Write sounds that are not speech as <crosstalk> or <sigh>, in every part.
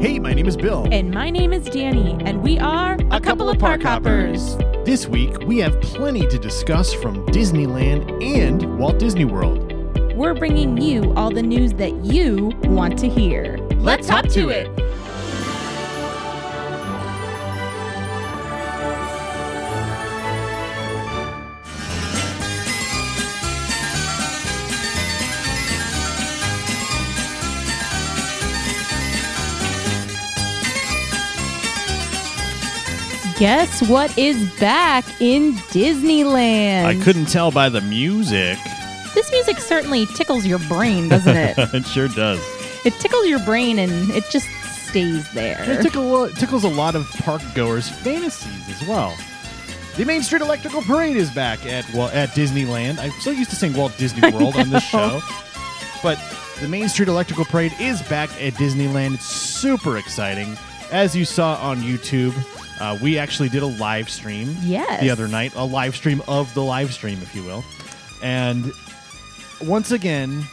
Hey, my name is Bill. And my name is Danny, and we are a, couple, of park hoppers. This week, we have plenty to discuss from Disneyland and Walt Disney World. We're bringing you all the news that you want to hear. Let's hop to it. Guess what is back in Disneyland? I couldn't tell by the music. This music certainly tickles your brain, doesn't it? <laughs> it sure does. it tickles your brain and it just stays there. It tickle, tickles a lot of park goers' fantasies as well. The Main Street Electrical Parade is back at well, at Disneyland. I'm so used to saying Walt Disney <laughs> World on this show, but the Main Street Electrical Parade is back at Disneyland. It's super exciting. As you saw on YouTube, uh, we actually did a live stream Yes. the other night, a live stream of the live stream, if you will. And once again,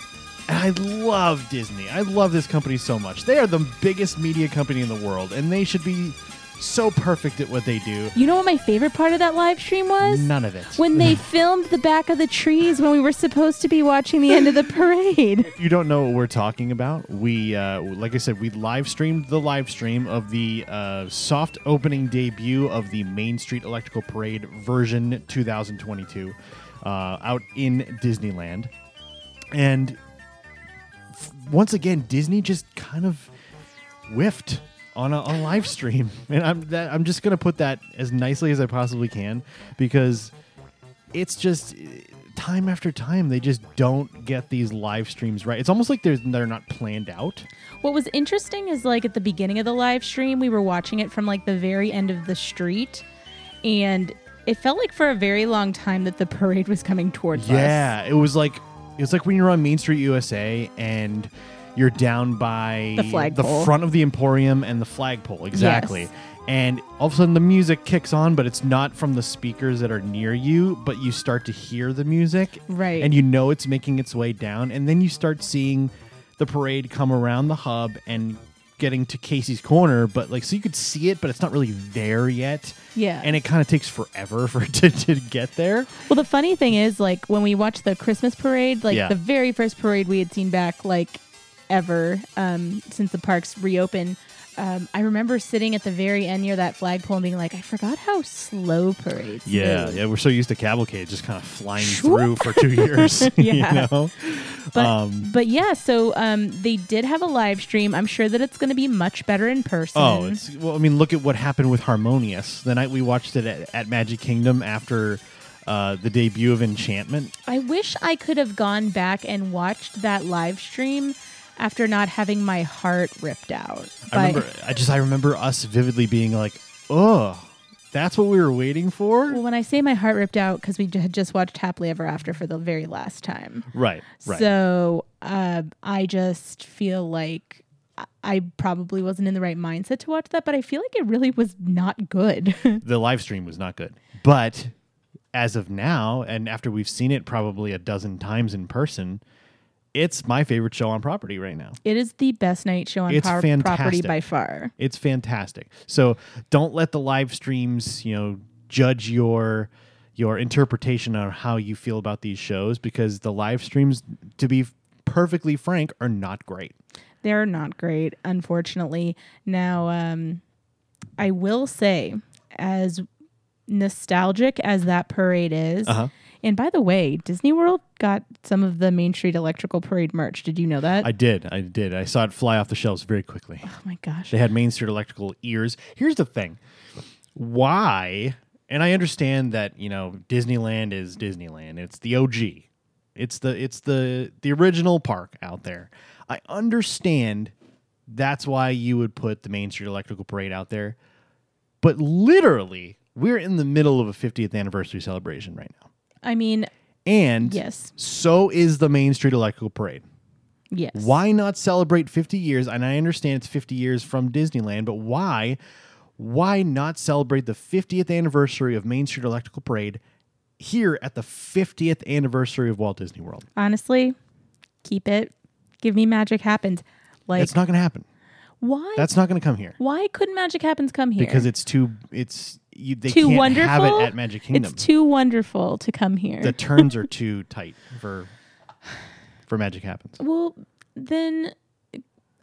I love Disney. I love this company so much. They are the biggest media company in the world, and they should be so perfect at what they do. You know what my favorite part of that live stream was? None of it. When they <laughs> filmed the back of the trees when we were supposed to be watching the end of the <laughs> parade. If you don't know what we're talking about, we, uh, like I said, we live streamed the live stream of the uh, soft opening debut of the Main Street Electrical Parade version 2022 uh, out in Disneyland. And f- once again, Disney just kind of whiffed on a, a live stream, <laughs> and I'm that, I'm just gonna put that as nicely as I possibly can because it's just time after time they just don't get these live streams right. It's almost like they're they're not planned out. What was interesting is like at the beginning of the live stream, we were watching it from like the very end of the street, and it felt like for a very long time that the parade was coming towards us. Yeah, it was like it was like when you're on Main Street USA and you're down by The flagpole. front of the Emporium and the flagpole exactly. Yes. And all of a sudden the music kicks on, but it's not from the speakers that are near you, but you start to hear the music. Right. And you know it's making its way down. And then you start seeing the parade come around the hub and getting to Casey's corner, but like so you could see it, but it's not really there yet. Yeah. And it kind of takes forever <laughs> for it to, to get there. Well, the funny thing is, like when we watched the Christmas parade, like Yeah. the very first parade we had seen back, like ever um, since the parks reopened. Um, I remember sitting at the very end near that flagpole and being like, I forgot how slow parades. Yeah, move." yeah, we're so used to cavalcade just kind of flying through for two <laughs> years. <laughs> Yeah. you know? But Um, but yeah, so um, they did have a live stream. I'm sure that it's going to be much better in person. oh, it's well. I mean, look at what happened with Harmonious the night we watched it at, at Magic Kingdom after uh, the debut of Enchantment. I wish I could have gone back and watched that live stream after not having my heart ripped out. I remember. I just I remember us vividly being like, "Oh, that's what we were waiting for." Well, when I say my heart ripped out, because we had just watched Happily Ever After for the very last time. right, right. So uh, I just feel like I- I probably wasn't in the right mindset to watch that, but I feel like it really was not good. <laughs> the live stream was not good, but as of now, and after we've seen it probably a dozen times in person, it's my favorite show on property right now. it is the best night show on It's power property by far. It's fantastic. So don't let the live streams, you know, judge your your interpretation on how you feel about these shows because the live streams, to be perfectly frank, are not great. They're not great, unfortunately. Now, um, I will say, as nostalgic as that parade is, Uh-huh. And by the way, Disney World got some of the Main Street Electrical Parade merch. Did you know that? I did. I did. I saw it fly off the shelves very quickly. oh my gosh. They had Main Street Electrical ears. Here's the thing. Why? And I understand that, you know, Disneyland is Disneyland. It's the OG. It's the it's the the original park out there. I understand that's why you would put the Main Street Electrical Parade out there. But literally, we're in the middle of a 50th anniversary celebration right now. I mean, And yes, so is the Main Street Electrical Parade. yes. Why not celebrate 50 years? And I understand it's 50 years from Disneyland, but why? Why not celebrate the 50th anniversary of Main Street Electrical Parade here at the 50th anniversary of Walt Disney World? Honestly, keep it. Give me magic happens. Like it's not going to happen. Why? That's not going to come here Why couldn't Magic Happens come here? because it's too. It's you, they too can't wonderful. have it at Magic Kingdom. It's too wonderful to come here. the turns are <laughs> too tight for for Magic Happens. well, then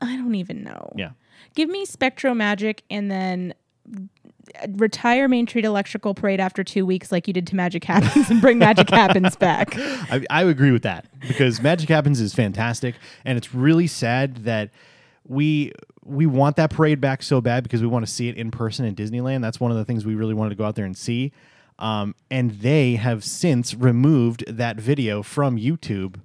I don't even know. Yeah. Give me SpectroMagic and then retire Main Street Electrical Parade after two weeks, like you did to Magic Happens, and bring Magic <laughs> Happens back. I, I agree with that because Magic Happens is fantastic, and it's really sad that we we want that parade back so bad because we want to see it in person in Disneyland. That's one of the things we really wanted to go out there and see. Um, and they have since removed that video from YouTube.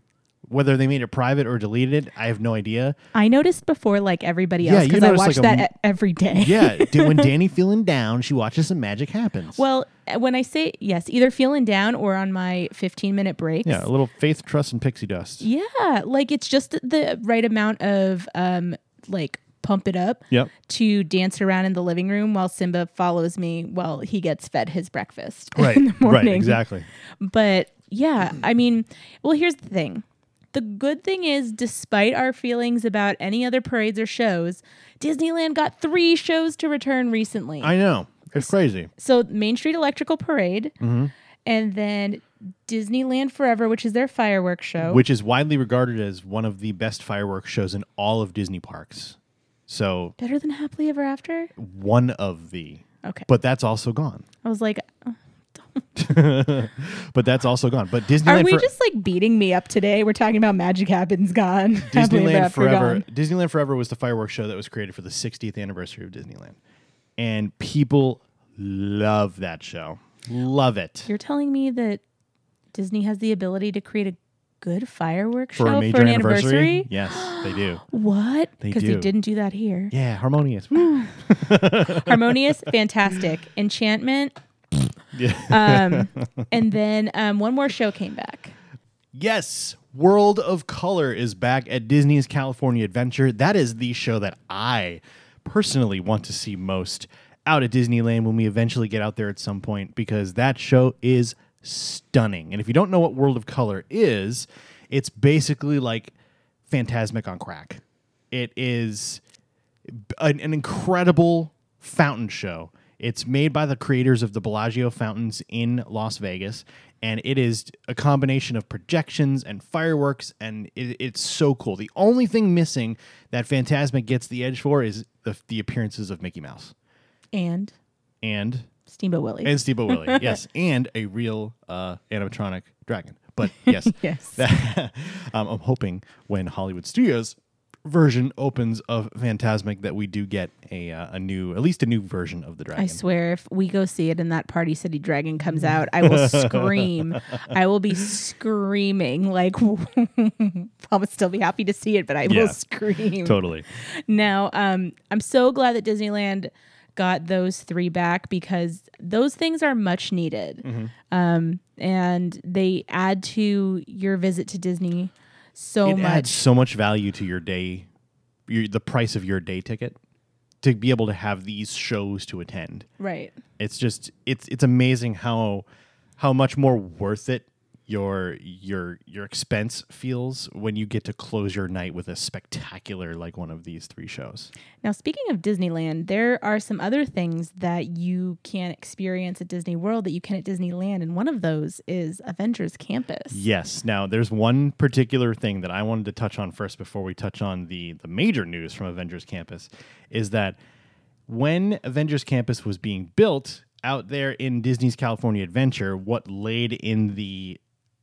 Whether they made it private or deleted it, I have no idea. I noticed before, like everybody Yeah, else, you because I noticed, watch like, a that m- every day. Yeah, <laughs> d- when Danny feeling down, she watches some Magic Happens. Well, uh, when I say yes, either feeling down or on my 15 minute breaks. yeah, a little faith, trust, and pixie dust. Yeah, like it's just the right amount of um like pump it up Yep. to dance around in the living room while Simba follows me while he gets fed his breakfast <laughs> Right. in the morning. Right. Exactly. But yeah, I mean, well, here's the thing. The good thing is, despite our feelings about any other parades or shows, Disneyland got three shows to return recently. I know. It's crazy. so Main Street Electrical Parade, Mm-hmm. and then Disneyland Forever, which is their fireworks show. which is widely regarded as one of the best fireworks shows in all of Disney parks. So Better than Happily Ever After? one of the, Okay. but that's also gone. I was like, oh, <laughs> But that's also gone. But Disneyland, are we for- just like beating me up today? We're talking about Magic Happens gone. <laughs> Disneyland Forever. gone. Disneyland Forever was the fireworks show that was created for the 60th anniversary of Disneyland, and people love that show. Love it You're telling me that Disney has the ability to create a good fireworks for show a major for an anniversary. anniversary? Yes, they do. <gasps> What? They Because they didn't do that here. Yeah, harmonious. Woo. <sighs> Harmonious, fantastic. Enchantment. <laughs> Um, and then um, one more show came back. Yes, World of Color is back at Disney's California Adventure. That is the show that I personally want to see most out at Disneyland when we eventually get out there at some point because that show is stunning. And if you don't know what World of Color is, it's basically like Fantasmic on crack. It is an, an incredible fountain show. It's made by the creators of the Bellagio fountains in Las Vegas, and it is a combination of projections and fireworks, and it, it's so cool. The only thing missing that Fantasmic gets the edge for is the, the appearances of Mickey Mouse And and Steamboat Willie. and Steamboat Willie, <laughs> yes, and a real uh, animatronic dragon. But <laughs> yes, Yes. that- <laughs> um, I'm hoping when Hollywood Studios version opens of Fantasmic that we do get a uh, a new, at least a new version of the dragon. I swear, if we go see it and that Party City Dragon comes out, I will scream. I will be screaming. Like, I would still be happy to see it, but I Yeah. will scream. Totally. Now, um, I'm so glad that Disneyland got those three back because those things are much needed. Mm-hmm. Um, and they add to your visit to Disney so it much. adds so much value to your day, your, the price of your day ticket, to be able to have these shows to attend. right. It's just it's it's amazing how how much more worth it your your your expense feels when you get to close your night with a spectacular like one of these three shows. Now, speaking of Disneyland, there are some other things that you can experience at Disney World that you can at Disneyland, and one of those is Avengers Campus. Yes. Now, there's one particular thing that I wanted to touch on first before we touch on the the major news from Avengers Campus is that when Avengers Campus was being built out there in Disney's California Adventure, what laid in the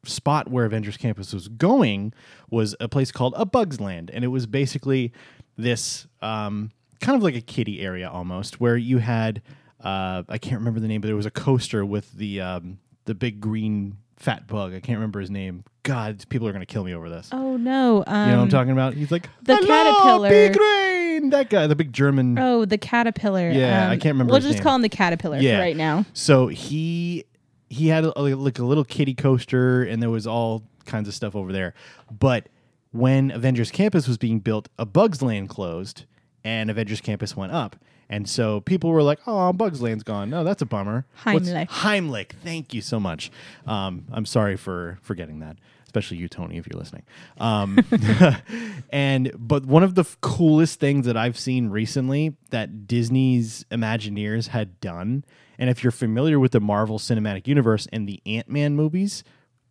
spot where Avengers Campus was going was a place called a Bug's Land, and it was basically this um, kind of like a kiddie area almost, where you had uh, I can't remember the name, but there was a coaster with the um, the big green fat bug. I can't remember his name. God, people are gonna kill me over this. Oh no! Um, you know what I'm talking about? He's like the "Hello, caterpillar." big rain. That guy, the big German. Oh, the caterpillar. Yeah, Um, I can't remember We'll just name. call him the caterpillar Yeah. for right now. So he he had a, like a little kiddie coaster, and there was all kinds of stuff over there. But when Avengers Campus was being built, a Bug's Land closed, and Avengers Campus went up. And so people were like, "Oh, Bug's Land's gone. No, that's a bummer." What's- Heimlich. Heimlich. Thank you so much. Um, I'm sorry for forgetting that. especially you, Tony, if you're listening. Um, <laughs> and but one of the f- coolest things that I've seen recently that Disney's Imagineers had done, and if you're familiar with the Marvel Cinematic Universe and the Ant Man movies,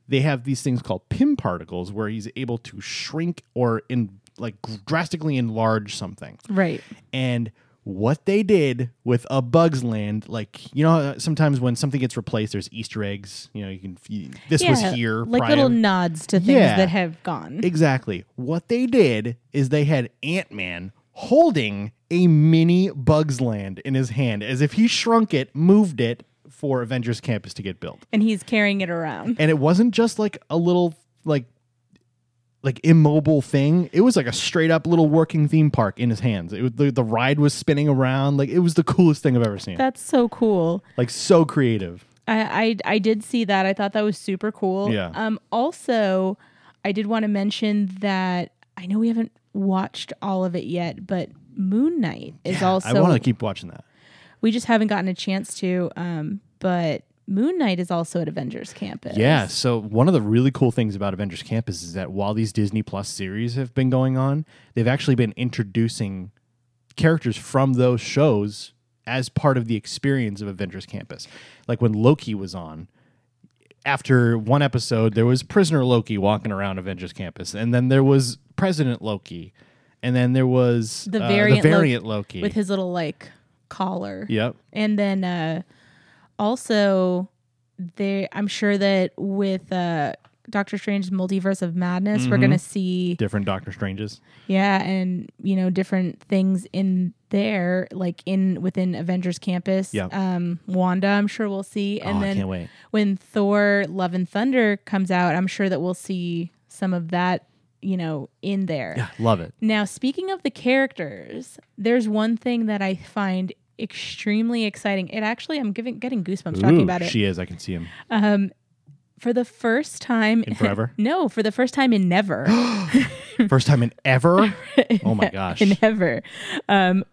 they have these things called Pym particles, where he's able to shrink or in like drastically enlarge something. Right. And what they did with a Bug's Land, like you know, sometimes when something gets replaced, there's Easter eggs. You know, you can. You, this was here, Like prior- little nods to things Yeah. that have gone. Exactly. What they did is they had Ant Man holding a mini Bug's Land in his hand, as if he shrunk it, moved it for Avengers Campus to get built. and he's carrying it around. And it wasn't just like a little like like immobile thing. It was like a straight up little working theme park in his hands. It was, the, the ride was spinning around. Like it was the coolest thing I've ever seen. That's so cool. like so creative. I, I I did see that. I thought that was super cool. Yeah. Um. Also, I did want to mention that I know we haven't watched all of it yet, but Moon Knight is Yeah, also. I want to keep watching that. we just haven't gotten a chance to. Um. But Moon Knight is also at Avengers Campus. Yeah. So one of the really cool things about Avengers Campus is that while these Disney Plus series have been going on, they've actually been introducing characters from those shows as part of the experience of Avengers Campus. Like when Loki was on, after one episode, there was prisoner Loki walking around Avengers Campus, and then there was President Loki, and then there was The uh, variant the variant Loki. With his little like collar. yep. And then uh also there I'm sure that with uh Doctor Strange's Multiverse of Madness, we're Mm-hmm. gonna see Different Doctor Stranges. yeah, and you know, different things in there, like in within Avengers Campus. Yeah. Um Wanda, I'm sure we'll see. And oh, I then can't wait. when Thor Love and Thunder comes out, I'm sure that we'll see some of that, you know, in there. Yeah, love it. Now, speaking of the characters, there's one thing that I find extremely exciting. It actually, I'm giving getting goosebumps talking about it. She is. I can see him. Um, for the first time In forever? <laughs> no, for the first time in never, <gasps> First time in ever. <laughs> oh my gosh. in ever, um,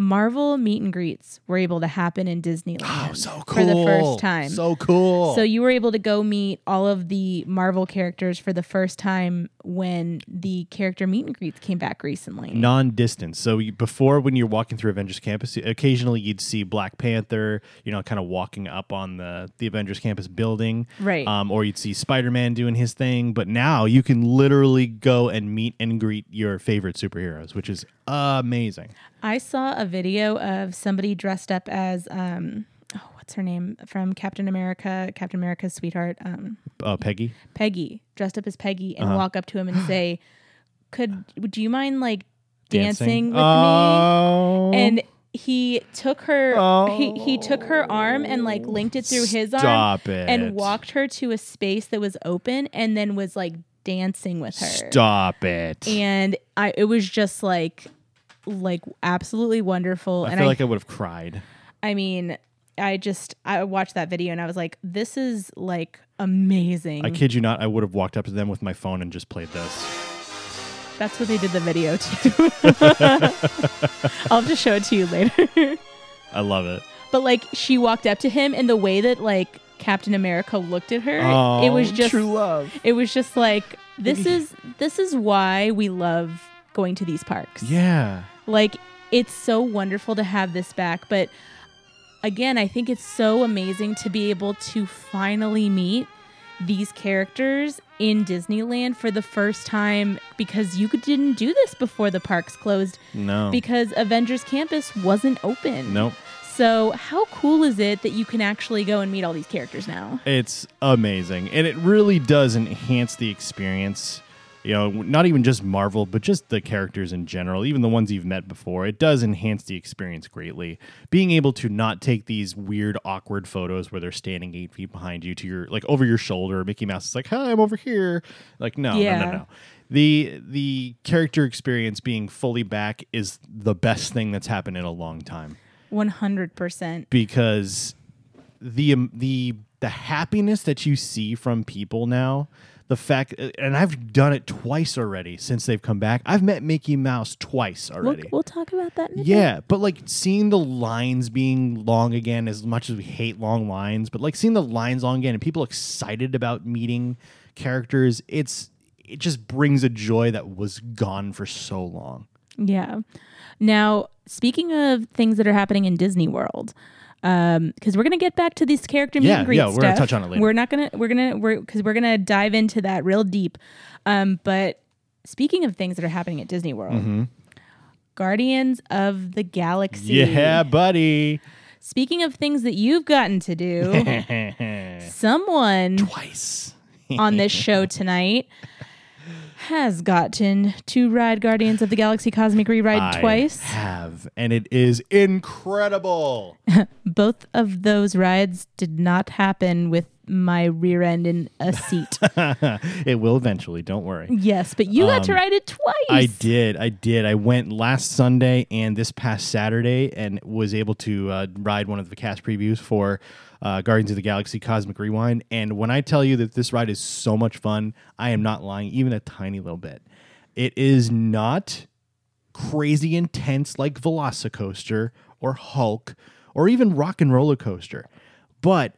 Marvel meet and greets were able to happen in Disneyland. Oh, so cool. For the first time. So cool. So you were able to go meet all of the Marvel characters for the first time when the character meet and greets came back recently. non-distance. So you, before, when you're walking through Avengers Campus, occasionally you'd see Black Panther, you know, kind of walking up on the the Avengers Campus building, Right. Um, or you'd see Spider-Man doing his thing. But now you can literally go and meet and greet your favorite superheroes, which is amazing. I saw a video of somebody dressed up as um oh what's her name from Captain America, Captain America's sweetheart, um Uh, Peggy. Peggy, dressed up as Peggy and Uh-huh. walk up to him and say, <sighs> "Could would you mind like dancing, with me?" oh. And he took her he, he Oh. took her arm and like linked it through his arm it. and walked her to a space that was open and then was like dancing with her. Stop it. And I it was just like like absolutely wonderful I and feel I like I would have cried. I mean, I just I watched that video and I was like, this is like amazing. I kid you not, I would have walked up to them with my phone and just played this. That's what they did the video to. <laughs> I'll just show it to you later. I love it. but like she walked up to him and the way that like Captain America looked at her, Oh, it was just true love. it was just like this is this is why we love going to these parks. Yeah. Like it's so wonderful to have this back, but again, I think it's so amazing to be able to finally meet these characters in Disneyland for the first time because you didn't do this before the parks closed No. because Avengers Campus wasn't open. nope. So, how cool is it that you can actually go and meet all these characters now? It's amazing. And it really does enhance the experience. You know, not even just Marvel, but just the characters in general, even the ones you've met before. It does enhance the experience greatly. Being able to not take these weird, awkward photos where they're standing eight feet behind you to your, like, over your shoulder. Mickey Mouse is like, hi, I'm over here. Like, no, no, no, no. The, the character experience being fully back is the best thing that's happened in a long time. 100%. because the um, the the happiness that you see from people now the fact, and I've done it twice already since they've come back. I've met Mickey Mouse twice We'll, already. we'll talk about that. A bit. Yeah, but like seeing the lines being long again, as much as we hate long lines, but like seeing the lines long again and people excited about meeting characters, it's it just brings a joy that was gone for so long. Yeah. Now, speaking of things that are happening in Disney World, because we're gonna get back to this character meet Yeah, and greet yeah, we're gonna touch on it later. We're not gonna. We're gonna. We're because we're gonna dive into that real deep. Um, but speaking of things that are happening at Disney World, Guardians of the Galaxy. Yeah, buddy. Speaking of things that you've gotten to do, <laughs> someone Twice. on this <laughs> show tonight has gotten to ride Guardians of the Galaxy Cosmic Rewind I twice. have, and it is incredible. <laughs> Both of those rides did not happen with my rear end in a seat. <laughs> it will eventually. Don't worry. yes, but you got to ride it twice. Um, I did. I did. I went last Sunday and this past Saturday and was able to uh, ride one of the cast previews for uh, Guardians of the Galaxy Cosmic Rewind. And when I tell you that this ride is so much fun, I am not lying even a tiny little bit. It is not crazy intense like Velocicoaster or Hulk or even Rock and Roller Coaster, but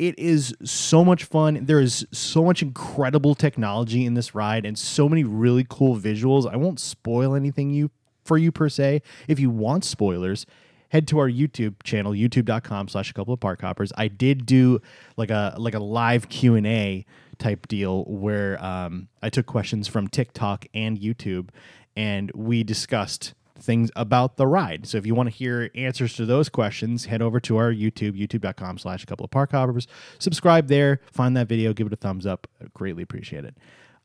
it is so much fun. There is so much incredible technology in this ride and so many really cool visuals. I won't spoil anything you for you per se. If you want spoilers, head to our YouTube channel, youtube.com slash a couple of park hoppers. I did do like a like a live Q&A type deal where um, I took questions from TikTok and YouTube and we discussed things about the ride. So if you want to hear answers to those questions, head over to our YouTube, youtube.com slash a couple of park hoppers. Subscribe there, find that video, give it a thumbs up. I'd greatly appreciate it.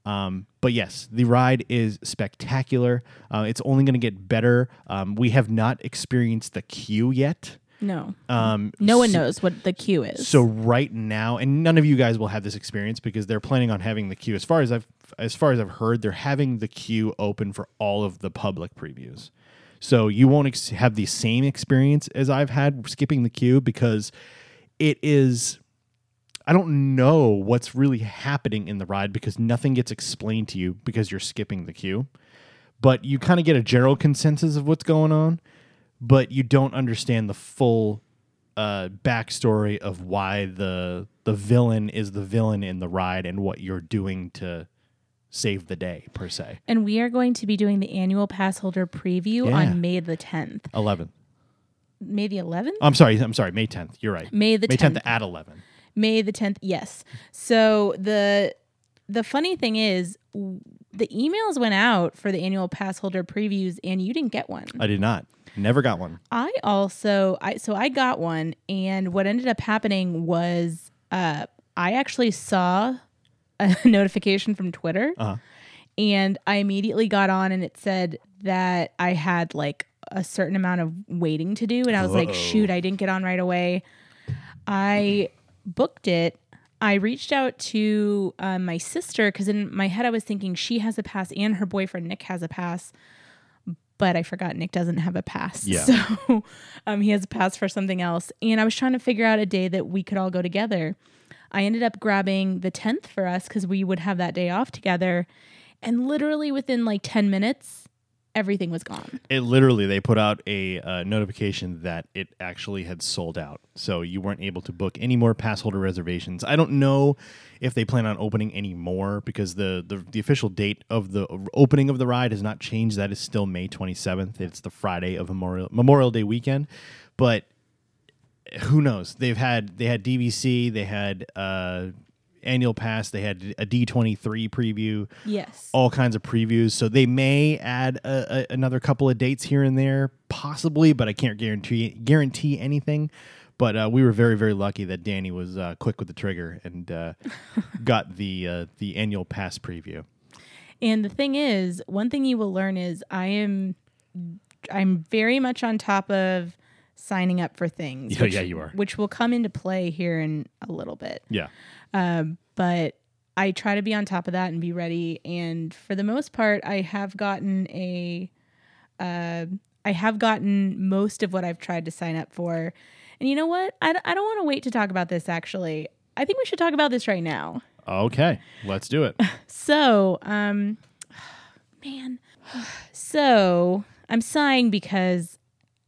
Um, but yes, the ride is spectacular. Uh, it's only going to get better. Um, we have not experienced the queue yet. no. Um, No one so- knows what the queue is. so right now, and none of you guys will have this experience because they're planning on having the queue. As far as I've as far as I've heard, they're having the queue open for all of the public previews. So you won't ex- have the same experience as I've had skipping the queue because it is. I don't know what's really happening in the ride because nothing gets explained to you because you're skipping the queue. But you kind of get a general consensus of what's going on, but you don't understand the full uh, backstory of why the the villain is the villain in the ride and what you're doing to save the day per se. and we are going to be doing the annual pass holder preview Yeah. on May the 10th. 11th. May the 11th? I'm sorry. I'm sorry. May 10th. You're right. May the May 10th. 10th at 11. May the 10th. Yes. So the the funny thing is the emails went out for the annual pass holder previews and you didn't get one. I did not. Never got one. I also I so I got one and what ended up happening was uh I actually saw a <laughs> notification from Twitter Uh-huh. and I immediately got on and it said that I had like a certain amount of waiting to do and I was like Uh-oh. shoot I didn't get on right away. I booked it. I reached out to uh, my sister because in my head I was thinking she has a pass and her boyfriend Nick has a pass but I forgot Nick doesn't have a pass. Yeah. <laughs> So um, he has a pass for something else. And I was trying to figure out a day that we could all go together. I ended up grabbing the 10th for us because we would have that day off together. And literally within like 10 minutes, everything was gone. It literally they put out a uh, notification that it actually had sold out, so you weren't able to book any more pass holder reservations. I don't know if they plan on opening any more because the the, the official date of the opening of the ride has not changed. That is still May 27th. It's the Friday of Memorial Memorial Day weekend, but who knows? They've had they had DVC, they had uh, annual pass, they had a D23 preview Yes. all kinds of previews. So they may add a, a, another couple of dates here and there, possibly, but I can't guarantee guarantee anything. But uh, we were very very lucky that Danny was uh, quick with the trigger and uh, <laughs> got the uh, the annual pass preview. And the thing is, one thing you will learn is I am I'm very much on top of signing up for things. Yeah, which- yeah, you are. Which will come into play here in a little bit. Yeah, Um, but I try to be on top of that and be ready. And for the most part, I have gotten a, uh, I have gotten most of what I've tried to sign up for. And you know what? I, d- I don't want to wait to talk about this. Actually, I think we should talk about this right now. Okay, let's do it. <laughs> So, um, <sighs> man, <sighs> so I'm sighing because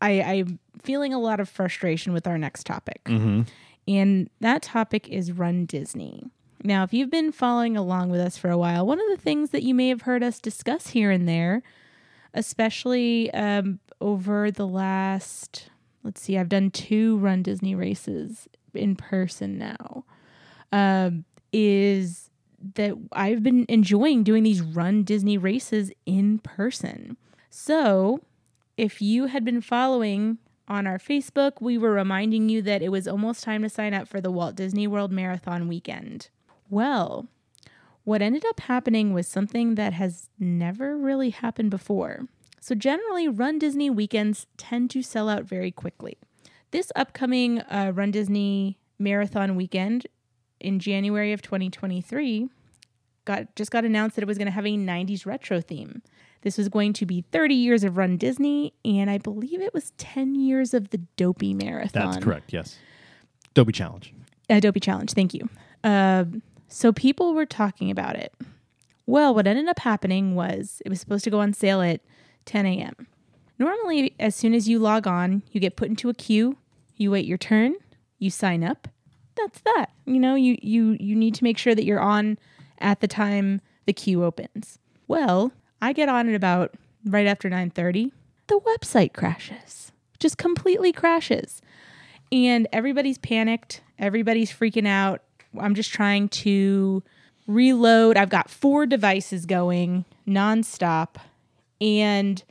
I, I'm feeling a lot of frustration with our next topic. mm-hmm. And that topic is Run Disney. Now, if you've been following along with us for a while, one of the things that you may have heard us discuss here and there, especially um, over the last, let's see, I've done two Run Disney races in person now, um, is that I've been enjoying doing these Run Disney races in person. So, if you had been following on our Facebook, we were reminding you that it was almost time to sign up for the Walt Disney World Marathon weekend. Well, what ended up happening was something that has never really happened before. So, generally, Run Disney weekends tend to sell out very quickly. This upcoming uh, Run Disney Marathon weekend in January of 2023 got just got announced that it was going to have a 90s retro theme. This was going to be 30 years of Run Disney, and I believe it was 10 years of the Dopey Marathon. That's correct. Yes. Dopey challenge. dopey Challenge. Thank you. Uh, so people were talking about it. Well, what ended up happening was it was supposed to go on sale at 10 a.m. Normally, as soon as you log on, you get put into a queue. You wait your turn. You sign up. That's that. You know, you you you need to make sure that you're on at the time the queue opens. Well, I get on at about right after 9:30. The website crashes. Just completely crashes and everybody's panicked. Everybody's freaking out. I'm just trying to reload. I've got four devices going nonstop. And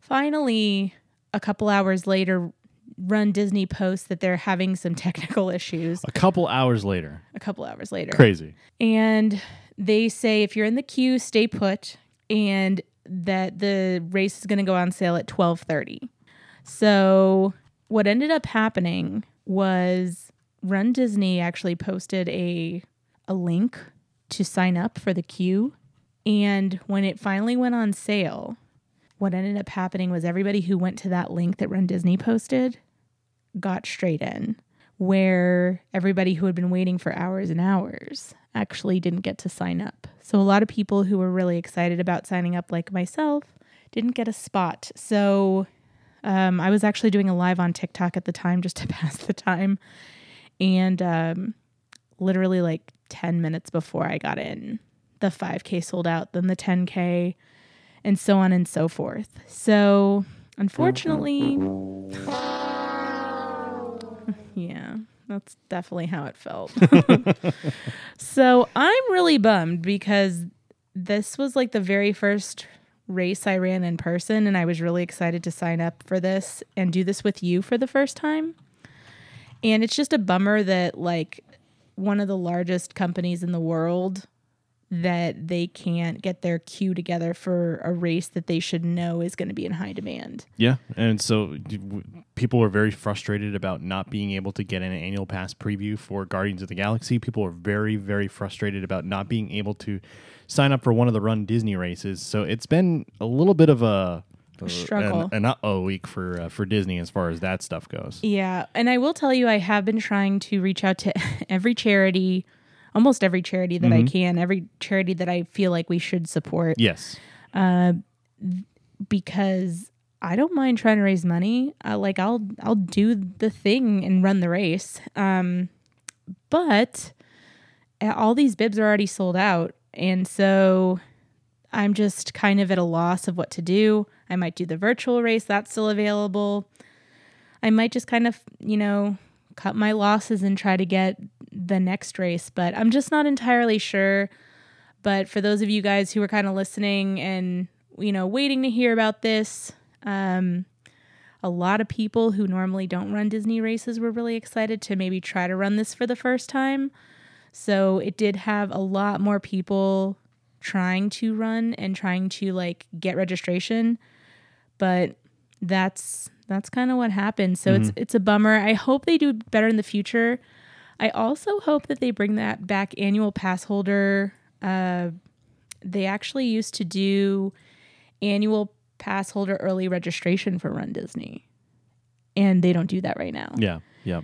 finally, a couple hours later, Run Disney posts that they're having some <laughs> technical issues. A couple hours later. A couple hours later. Crazy. And they say if you're in the queue, stay put and that the race is going to go on sale at 12:30. So, what ended up happening was Run Disney actually posted a a link to sign up for the queue and when it finally went on sale, what ended up happening was everybody who went to that link that Run Disney posted got straight in where everybody who had been waiting for hours and hours actually didn't get to sign up. So a lot of people who were really excited about signing up, like myself, didn't get a spot. So um, I was actually doing a live on TikTok at the time <laughs> just to pass the time. And um, literally like 10 minutes before I got in, the 5K sold out, then the 10K, and so on and so forth. So unfortunately, <laughs> <laughs> yeah, that's definitely how it felt. <laughs> so I'm really bummed because this was like the very first race I ran in person, and I was really excited to sign up for this and do this with you for the first time. And it's just a bummer that, like, one of the largest companies in the world that they can't get their queue together for a race that they should know is going to be in high demand. Yeah, and so people are very frustrated about not being able to get an annual pass preview for Guardians of the Galaxy. People are very, very frustrated about not being able to sign up for one of the Run Disney races. So it's been a little bit of a, a struggle. an, an uh-oh week for uh, for Disney as far as that stuff goes. Yeah, and I will tell you, I have been trying to reach out to <laughs> every charity, almost every charity that I can, every charity that I feel like we should support, Yes. because I don't mind trying to raise money. Uh, like I'll I'll do the thing and run the race, um, but uh, all these bibs are already sold out, and so I'm just kind of at a loss of what to do. I might do the virtual race; that's still available. I might just kind of, you know, cut my losses and try to get the next race, but I'm just not entirely sure. But for those of you guys who are kind of listening and, you know, waiting to hear about this, um, a lot of people who normally don't run Disney races were really excited to maybe try to run this for the first time. So it did have a lot more people trying to run and trying to like get registration, but that's that's kind of what happened. So it's it's a bummer. I hope they do better in the future. I also hope that they bring that back annual pass holder. Uh, they actually used to do annual pass holder early registration for Run Disney, and they don't do that right now. Yeah. Yeah.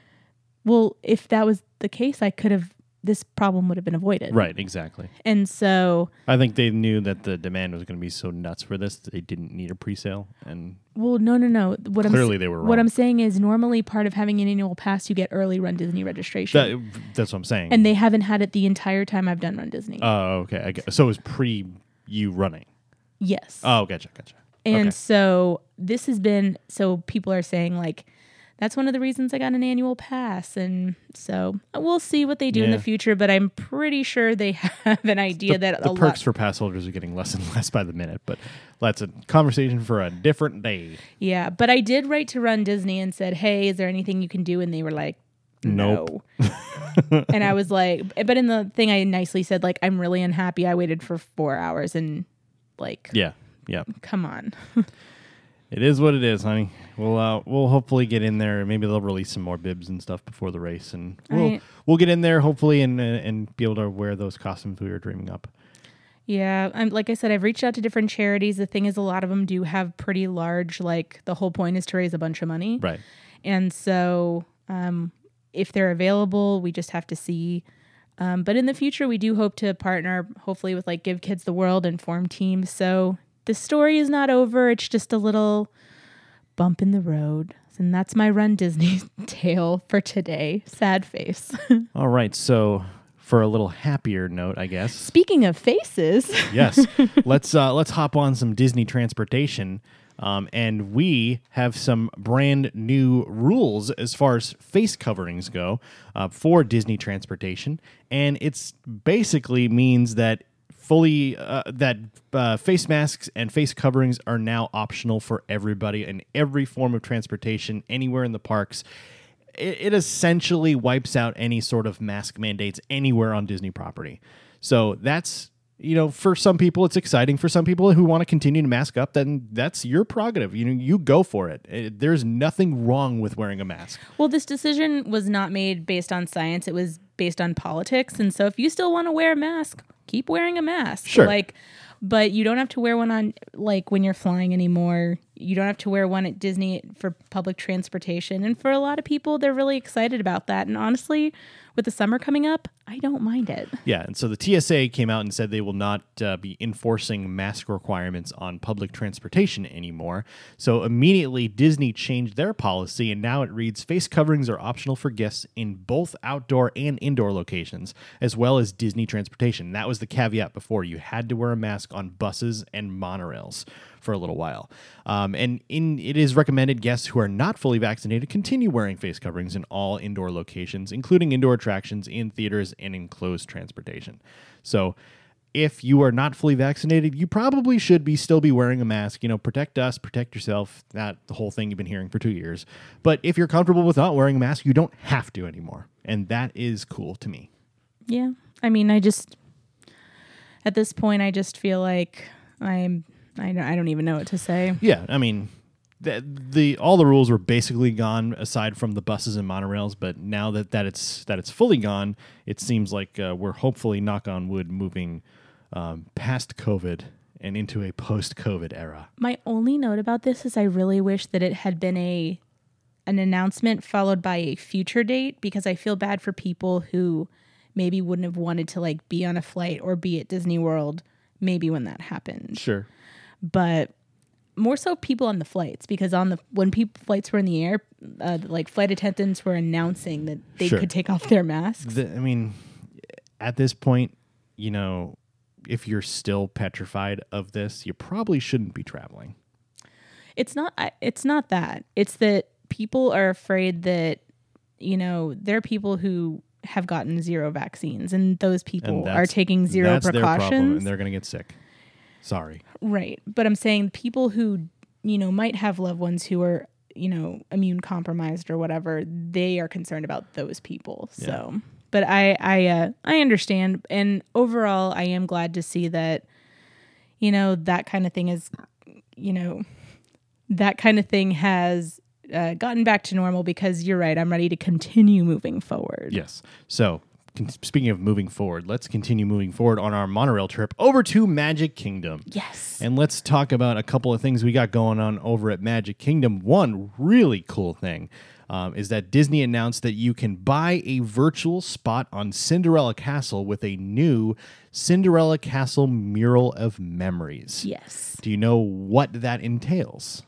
Well, if that was the case, I could have this problem would have been avoided. Right, exactly. And so, I think they knew that the demand was going to be so nuts for this they didn't need a pre-sale, and well, no, no, no. What Clearly I'm, they were wrong. What. I'm saying is, normally part of having an annual pass, you get early Run Disney registration, that, that's what I'm saying. and they haven't had it the entire time I've done Run Disney. oh, okay. I get, so it was pre you running. yes. Oh, gotcha, gotcha. And okay. so this has been so people are saying like that's one of the reasons I got an annual pass and so uh, we'll see what they do in the future but I'm pretty sure they <laughs> have an idea that the perks lot for pass holders are getting less and <laughs> less by the minute, but that's a conversation for a different day. Yeah, but I did write to Run Disney and said, "Hey, is there anything you can do?" and they were like Nope. No. <laughs> and I was like, but in the thing I nicely said, like, I'm really unhappy. I waited for four hours and, like, Yeah, yeah. come on. It is what it is, honey. We'll uh, we'll hopefully get in there. Maybe they'll release some more bibs and stuff before the race, and we'll Right. we'll get in there hopefully and and be able to wear those costumes we were dreaming up. Yeah, like I said, I've reached out to different charities. The thing is, a lot of them do have pretty large. Like the whole point is to raise a bunch of money, Right. and so um, if they're available, we just have to see. Um, but in the future, we do hope to partner, hopefully, with like Give Kids the World and form teams. So the story is not over. It's just a little bump in the road. And that's my Run Disney <laughs> tale for today. Sad face. <laughs> All right. So for a little happier note, I guess. Speaking of faces, <laughs> yes. let's uh, let's hop on some Disney transportation. Um, and we have some brand new rules as far as face coverings go uh, for Disney transportation, and it's basically means that fully uh, that uh, face masks and face coverings are now optional for everybody in every form of transportation anywhere in the parks it, it essentially wipes out any sort of mask mandates anywhere on Disney property. So that's you know for some people it's exciting. For some people who want to continue to mask up, then that's your prerogative. You know, you go for it. It- There's nothing wrong with wearing a mask. Well, this decision was not made based on science. It was based on politics. And so if you still want to wear a mask, keep wearing a mask. Sure. Like but you don't have to wear one on like when you're flying anymore. You don't have to wear one at Disney for public transportation. And for a lot of people, they're really excited about that. And honestly, with the summer coming up, I don't mind it. Yeah, and so the TSA came out and said they will not uh, be enforcing mask requirements on public transportation anymore. So immediately Disney changed their policy, and now it reads face coverings are optional for guests in both outdoor and indoor locations, as well as Disney transportation. That was the caveat before. You had to wear a mask on buses and monorails for a little while. Um, and in it is recommended guests who are not fully vaccinated continue wearing face coverings in all indoor locations, including indoor attractions, in theaters, and enclosed transportation. So if you are not fully vaccinated, you probably should be still be wearing a mask. You know, protect us, protect yourself. Not the whole thing you've been hearing for two years. But if you're comfortable with not wearing a mask, you don't have to anymore. And that is cool to me. Yeah. I mean, I just at this point I just feel like I'm I don't, I don't even know what to say. Yeah, I mean, the, the all the rules were basically gone aside from the buses and monorails. But now that, that it's that it's fully gone, it seems like uh, we're hopefully, knock on wood, moving um, past COVID and into a post-COVID era. My only note about this is I really wish that it had been a an announcement followed by a future date because I feel bad for people who maybe wouldn't have wanted to like be on a flight or be at Disney World maybe when that happened. Sure. But more so people on the flights because on the when people flights were in the air, uh, like flight attendants were announcing that they Sure. could take off their masks. The, I mean, at this point, you know, if you're still petrified of this, you probably shouldn't be traveling. It's not. It's not that. It's that people are afraid that you know there are people who have gotten zero vaccines, and those people And are taking zero That's their problem, precautions. and they're going to get sick. Sorry. right. But I'm saying people who you know might have loved ones who are you know immune compromised or whatever. They are concerned about those people. So. But I I uh, I understand, and overall, I am glad to see that, you know, that kind of thing is, you know, that kind of thing has uh, gotten back to normal because you're right. I'm ready to continue moving forward. Yes. So, speaking of moving forward, let's continue moving forward on our monorail trip over to Magic Kingdom. Yes. And let's talk about a couple of things we got going on over at Magic Kingdom. One really cool thing um, is that Disney announced that you can buy a virtual spot on Cinderella Castle with a new Cinderella Castle mural of memories. Yes. Do you know what that entails?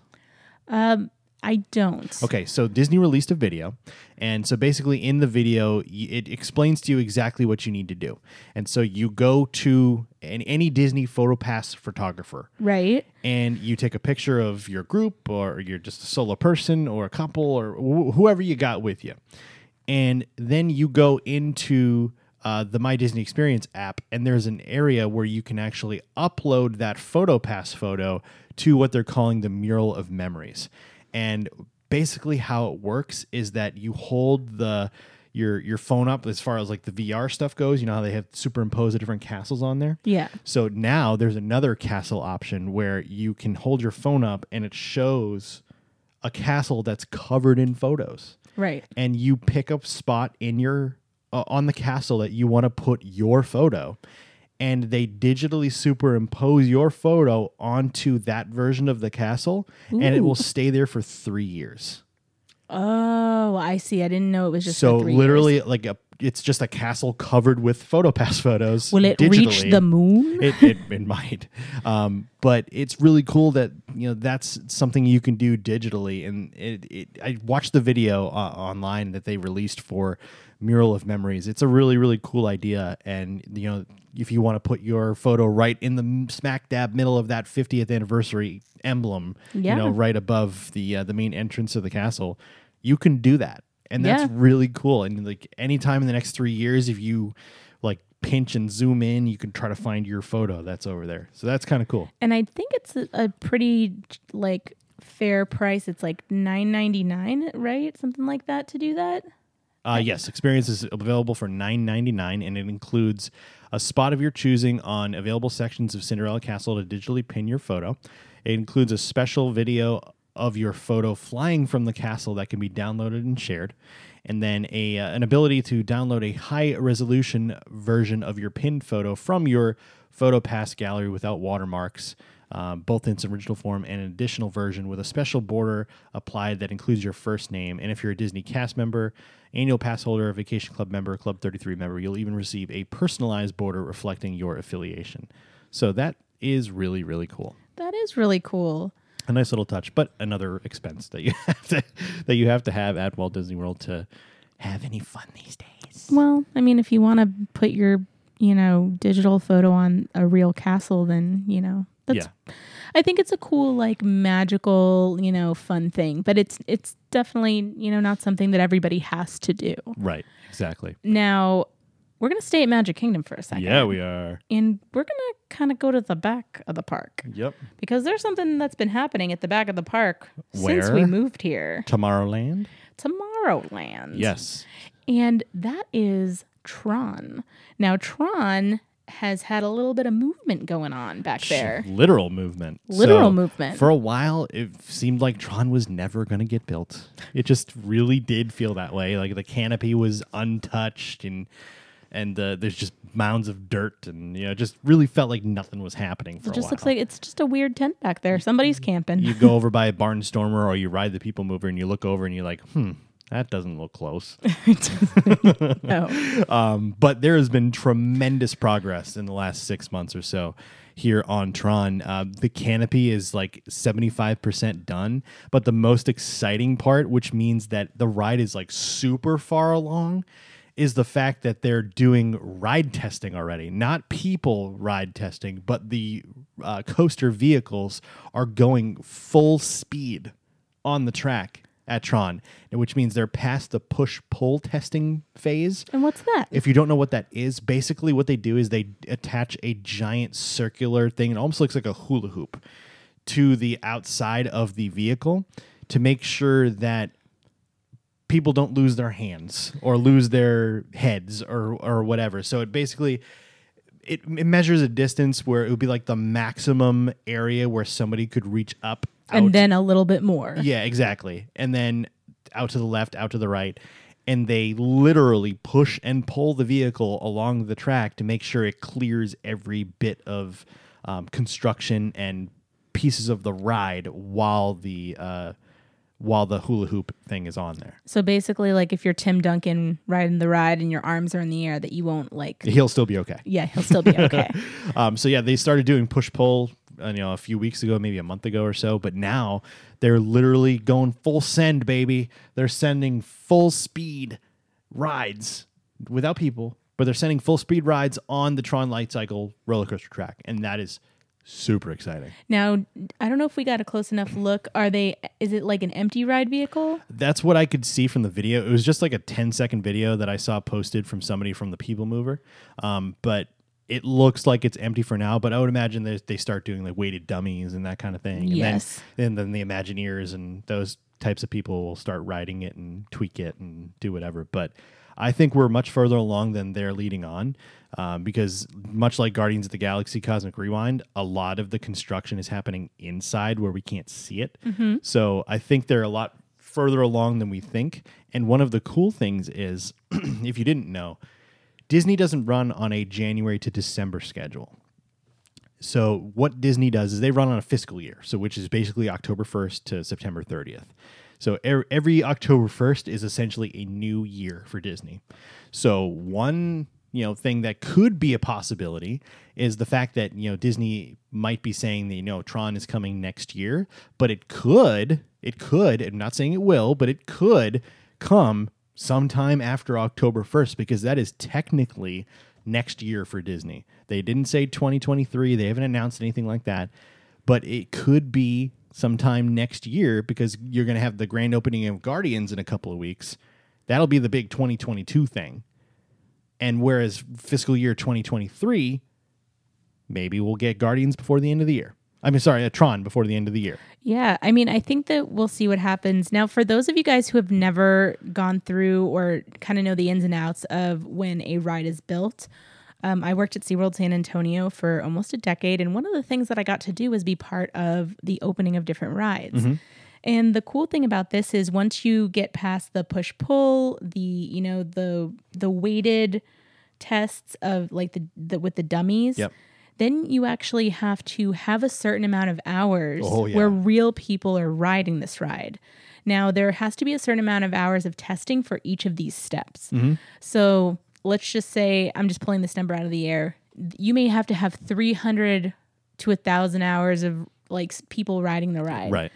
Um, I don't. Okay, so Disney released a video, and so basically in the video, it explains to you exactly what you need to do. And so you go to an, any Disney PhotoPass photographer, Right. and you take a picture of your group, or you're just a solo person, or a couple, or wh- whoever you got with you, and then you go into uh, the My Disney Experience app, and there's an area where you can actually upload that PhotoPass photo to what they're calling the mural of memories. And basically, how it works is that you hold the your your phone up as far as like the VR stuff goes. You know how they have superimposed the different castles on there. Yeah. So now there's another castle option where you can hold your phone up and it shows a castle that's covered in photos Right. and you pick a spot in your uh, on the castle that you want to put your photo and they digitally superimpose your photo onto that version of the castle and it will stay there for 3 years. Oh, I see. I didn't know it was just so three literally years. like a it's just a castle covered with PhotoPass photos. Will it reach the moon? it, it, it might um, but it's really cool that you know that's something you can do digitally and it, it i watched the video uh, online that they released for mural of memories it's a really really cool idea and you know if you want to put your photo right in the smack dab middle of that 50th anniversary emblem Yeah. you know right above the uh, the main entrance of the castle you can do that and that's Yeah. really cool and like anytime in the next three years if you like pinch and zoom in you can try to find your photo that's over there so that's kind of cool and I think it's a, a pretty like fair price. It's like nine ninety nine, right? Something like that to do that. Uh, yes experience is available for $9.99 and it includes a spot of your choosing on available sections of cinderella castle to digitally pin your photo. It includes a special video of your photo flying from the castle that can be downloaded and shared and then a uh, an ability to download a high resolution version of your pinned photo from your PhotoPass gallery without watermarks, um, both in its original form and an additional version with a special border applied that includes your first name. And if you're a Disney cast member, annual pass holder, Vacation Club member, Club 33 member, you'll even receive a personalized border reflecting your affiliation. So that is really, really cool That is really cool. a nice little touch, but another expense that you <laughs> have to that you have to have at Walt Disney World to have any fun these days. Well, I mean, if you want to put your, you know, digital photo on a real castle, then you know that's. yeah, I think it's a cool, like, magical, you know, fun thing. But it's it's definitely you know not something that everybody has to do. right, exactly. Now, we're gonna stay at Magic Kingdom for a second. Yeah, we are. and we're gonna kind of go to the back of the park Yep. because there's something that's been happening at the back of the park since we moved here. Tomorrowland. Tomorrowland. Yes. And that is Tron. Now, Tron has had a little bit of movement going on back there. Literal movement. Literal So, movement. For a while, it seemed like Tron was never going to get built. It just really did feel that way. Like the canopy was untouched and and uh, there's just mounds of dirt and you know, just really felt like nothing was happening for It just looks like it's just a weird tent back there. Somebody's camping. you go over <laughs> by a barnstormer or you ride the people mover and you look over and you're like, hmm, that doesn't look close. <laughs> no. <laughs> um, but there has been tremendous progress in the last six months or so here on Tron. Uh, the canopy is like 75% done, but the most exciting part, which means that the ride is like super far along, is the fact that they're doing ride testing already. Not people ride testing, but the uh, coaster vehicles are going full speed on the track at Tron, which means they're past the push pull testing phase. And what's that? If you don't know what that is, basically what they do is they attach a giant circular thing. It almost looks like a hula hoop to the outside of the vehicle to make sure that people don't lose their hands or lose their heads or or whatever. So it basically it, it measures a distance where it would be like the maximum area where somebody could reach up and then a little bit more. yeah, exactly. And then out to the left, out to the right. And they literally push and pull the vehicle along the track to make sure it clears every bit of um, construction and pieces of the ride while the uh, while the hula hoop thing is on there. So basically, like if you're Tim Duncan riding the ride and your arms are in the air, that you won't like. He'll still be okay. Yeah, he'll still be okay. <laughs> Um, so yeah, they started doing push pull, you know, a few weeks ago, maybe a month ago or so. But now they're literally going full send, baby. They're sending full speed rides without people, but they're sending full speed rides on the Tron Light Cycle roller coaster track, and that is super exciting. now, I don't know if we got a close enough look. Are they? Is it like an empty ride vehicle? That's what I could see from the video. It was just like a 10 second video that I saw posted from somebody from the People Mover. Um, but it looks like it's empty for now. But I would imagine that they start doing like weighted dummies and that kind of thing. And Yes. Then, and then the Imagineers and those types of people will start riding it and tweak it and do whatever. But I think we're much further along than they're leading on. Um, because much like Guardians of the Galaxy Cosmic Rewind, a lot of the construction is happening inside where we can't see it. So I think they're a lot further along than we think. And one of the cool things is, <clears throat> if you didn't know, Disney doesn't run on a January to December schedule. So what Disney does is they run on a fiscal year, so which is basically October 1st to September 30th. So er- every October 1st is essentially a new year for Disney. So one, you know, thing that could be a possibility is the fact that, you know, Disney might be saying that, you know, Tron is coming next year, but it could, it could, I'm not saying it will, but it could come sometime after October 1st because that is technically next year for Disney. They didn't say 2023, they haven't announced anything like that, but it could be sometime next year because you're going to have the grand opening of Guardians in a couple of weeks. That'll be the big 2022 thing. And whereas fiscal year 2023, maybe we'll get Guardians before the end of the year. I mean, sorry, a Tron before the end of the year. Yeah, I mean, I think that we'll see what happens. Now, for those of you guys who have never gone through or kind of know the ins and outs of when a ride is built, um, I worked at SeaWorld San Antonio for almost a decade. And one of the things that I got to do was be part of the opening of different rides. And the cool thing about this is once you get past the push pull, the, you know, the, the weighted tests of like the, the with the dummies Yep. Then you actually have to have a certain amount of hours Oh, yeah. where real people are riding this ride. Now, there has to be a certain amount of hours of testing for each of these steps. Mm-hmm. So let's just say I'm just pulling this number out of the air. You may have to have 300 to 1,000 hours of like people riding the ride. Right.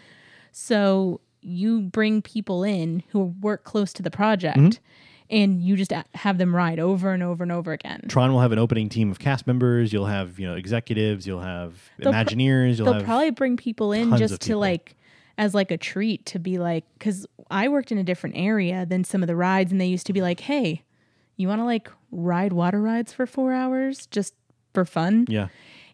So you bring people in who work close to the project Mm-hmm. And you just have them ride over and over and over again. Tron will have an opening team of cast members. You'll have you know executives. You'll have They'll Imagineers. you'll they'll have probably bring people in just to people. like as like a treat to be like because i worked in a different area than some of the rides and they used to be like hey you want to like ride water rides for four hours just for fun yeah,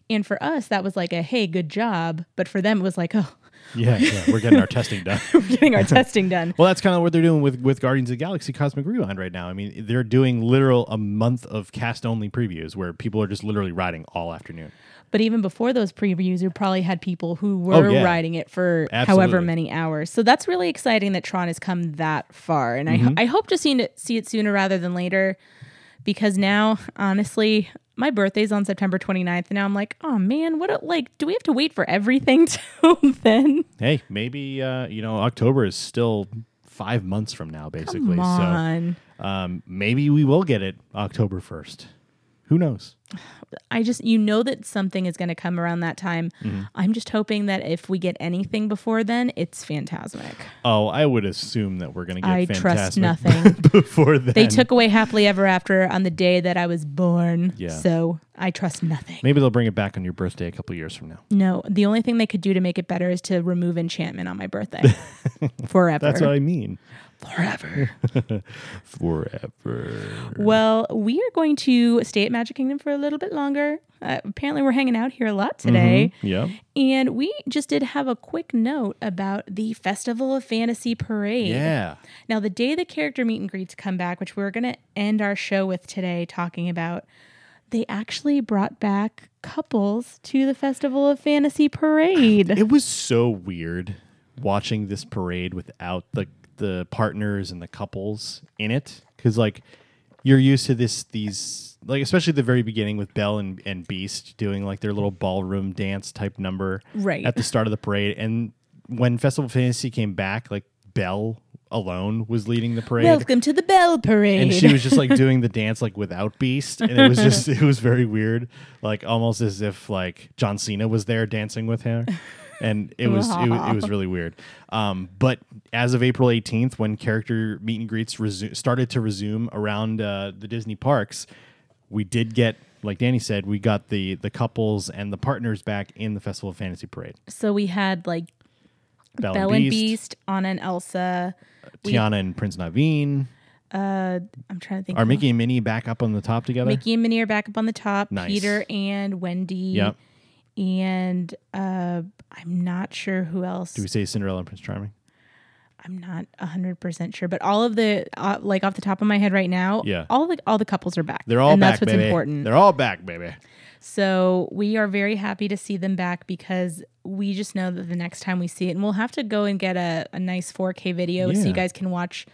and for us that was like a hey good job but for them it was like oh yeah, yeah. We're getting our testing done. <laughs> we're getting our testing done <laughs> Well, that's kind of what they're doing with with Guardians of the Galaxy Cosmic Rewind right now. I mean, they're doing literal a month of cast only previews where people are just literally riding all afternoon. but even before those previews you probably had people who were Oh, yeah. riding it for however many hours so that's really exciting that tron has come that far and Mm-hmm. I, I hope to see it, see it sooner rather than later because now honestly my birthday's on september 29th and now i'm like oh man what a, like do we have to wait for everything <laughs> till then Hey, maybe uh, you know October is still five months from now, basically. come on So um, maybe we will get it October first. Who knows? i just you know that something is going to come around that time Mm-hmm. i'm just hoping that if we get anything before then it's Fantasmic Oh, I would assume that we're going to get I trust nothing. <laughs> before then. They took away happily ever after on the day that I was born. Yeah. So I trust nothing. Maybe they'll bring it back on your birthday a couple years from now. No, the only thing they could do to make it better is to remove enchantment on my birthday. <laughs> Forever. That's what I mean. Forever. <laughs> Forever. well, we are going to stay at Magic Kingdom for a little bit longer. Uh, apparently, we're hanging out here a lot today. Yeah. And we just did have a quick note about the Festival of Fantasy Parade. Yeah. Now, the day the character meet and greets come back, which we're going to end our show with today talking about, they actually brought back couples to the Festival of Fantasy Parade. It was so weird watching this parade without the the partners and the couples in it because like you're used to this these like especially the very beginning with Belle and, and Beast doing like their little ballroom dance type number Right. at the start of the parade and when Festival Fantasy came back like Belle alone was leading the parade. Welcome to the Belle Parade. and she was just like doing the dance like without Beast, and it was just <laughs> it was very weird, like almost as if like John Cena was there dancing with her, and it was it, it was <laughs> really weird. Um, but as of April eighteenth, when character meet and greets resu- started to resume around uh, the Disney parks, we did get. Like Danny said, we got the the couples and the partners back in the Festival of Fantasy Parade. so we had like Belle, Belle and Beast, Beast, Anna and Elsa. we- Tiana and Prince Naveen. Uh, I'm trying to think. Are Mickey and Minnie back up on the top together? Mickey and Minnie are back up on the top. Nice. Peter and Wendy. Yep. And uh, I'm not sure who else. Do we say Cinderella and Prince Charming? I'm not hundred percent sure, but all of the uh, like off the top of my head right now, Yeah. all the all the couples are back. They're all and back, that's what's baby. important. They're all back, baby. So we are very happy to see them back because we just know that the next time we see it, and we'll have to go and get a, a nice 4K video so you guys can watch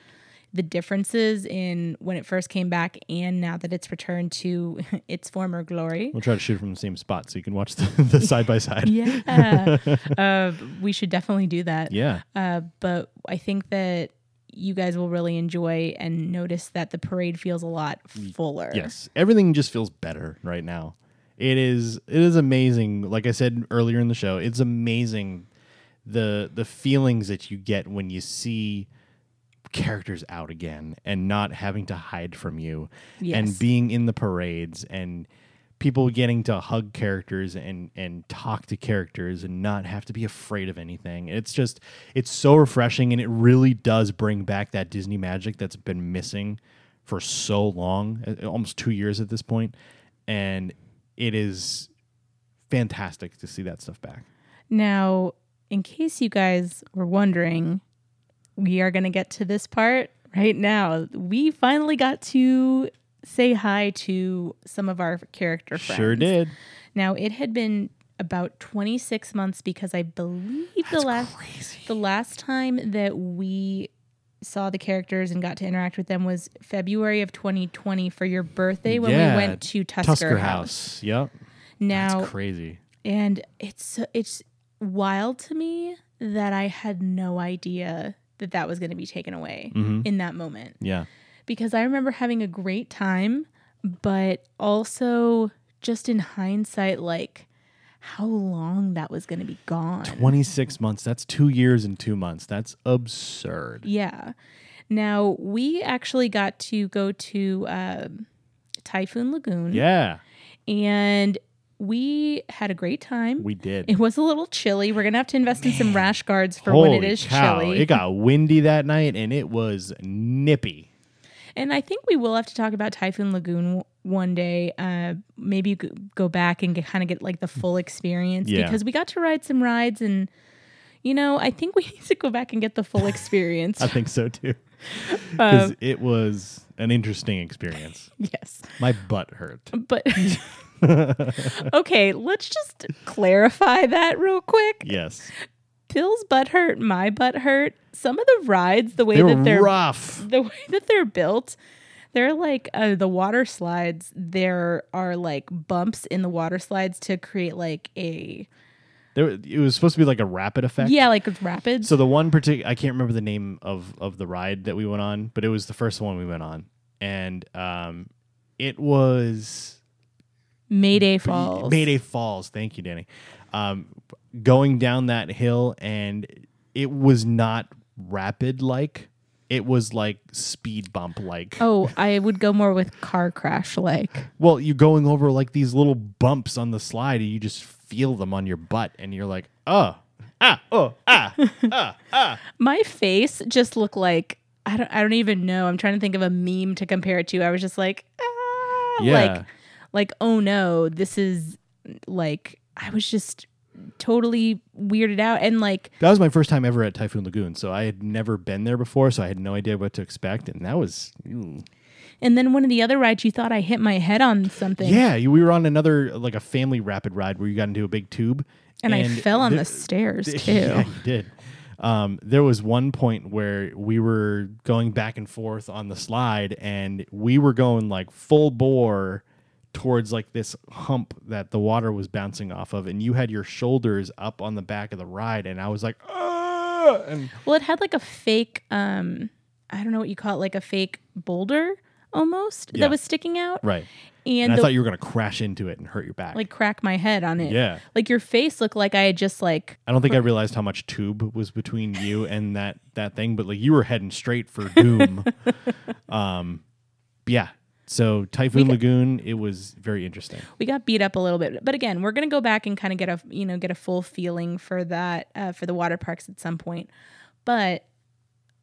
the differences in when it first came back and now that it's returned to <laughs> its former glory. We'll try to shoot from the same spot so you can watch <laughs> the, the <laughs> side by side. Yeah. uh, we should definitely do that. Yeah. Uh, but I think that you guys will really enjoy and notice that the parade feels a lot fuller. Yes. Everything just feels better right now. It is it is amazing. Like I said earlier in the show, it's amazing the the feelings that you get when you see characters out again and not having to hide from you Yes. and being in the parades and people getting to hug characters and and talk to characters and not have to be afraid of anything. It's just it's so refreshing and it really does bring back that Disney magic that's been missing for so long, uh, almost 2 years at this point, and it is fantastic to see that stuff back. Now, in case you guys were wondering, we are going to get to this part right now. We finally got to say hi to some of our character friends. Sure did. Now, it had been about 26 months because I believe the last the last time that we saw the characters and got to interact with them was February of 2020 for your birthday when Yeah, we went to Tusker, Tusker House. House. Yep. Now, That's crazy. and it's it's wild to me that I had no idea that that was going to be taken away Mhm. in that moment Yeah. because I remember having a great time, but also just in hindsight, like how long that was going to be gone. 26 months. That's 2 years and 2 months. That's absurd. Yeah. Now we actually got to go to um Typhoon Lagoon, Yeah, and we had a great time. we did. It was a little chilly. We're gonna have to invest in some rash guards for when it is cow. chilly. It got windy that night and it was nippy. and I think we will have to talk about Typhoon Lagoon one day. Uh, maybe go back and kind of get like the full experience Yeah. because we got to ride some rides and. You know, I think we <laughs> need to go back and get the full experience. <laughs> I think so too. <laughs> Um, it was an interesting experience. yes. My butt hurt. But okay, let's just clarify that real quick. Yes. Bill's butt hurt, my butt hurt. Some of the rides, the way They that they're rough. <laughs> the way that they're built, they're like uh, the water slides. There are like bumps in the water slides to create like a There, it was supposed to be like a rapid effect. yeah, like rapids. So the one particular, I can't remember the name of of the ride that we went on, but it was the first one we went on, and um, it was Mayday Falls. Mayday Falls. Thank you, Danny. Um, going down that hill, and it was not rapid like. It was like speed bump like. Oh, I would go more with car crash like. Well, you're going over like these little bumps on the slide, and you just feel them on your butt, and you're like, oh, ah, oh, ah, ah, ah. <laughs> My face just looked like I don't I don't even know. I'm trying to think of a meme to compare it to. I was just like, ah, Yeah. like like oh no, this is like I was just totally weirded out and like That was my first time ever at Typhoon Lagoon, so I had never been there before, so I had no idea what to expect, and that was ooh. and then one of the other rides you thought I hit my head on something. yeah. you- We were on another like a family rapid ride where you got into a big tube, And, I fell on the stairs <laughs> too. Yeah, you did. Um, there was one point where we were going back and forth on the slide, and we were going like full bore towards like this hump that the water was bouncing off of, and you had your shoulders up on the back of the ride, and I was like, "Ah," and Well, it had like a fake, um, I don't know what you call it, like a fake boulder almost Yeah. that was sticking out. right. And, And I the, thought you were gonna crash into it and hurt your back. like crack my head on it. Yeah. Like your face looked like I had just like, I don't think I realized how much tube was between you <laughs> and that that thing, but like you were heading straight for doom. <laughs> um, yeah. So Typhoon got- Lagoon, it was very interesting. we got beat up a little bit. But again, we're going to go back and kind of get a, you know, get a full feeling for that, uh, for the water parks at some point. But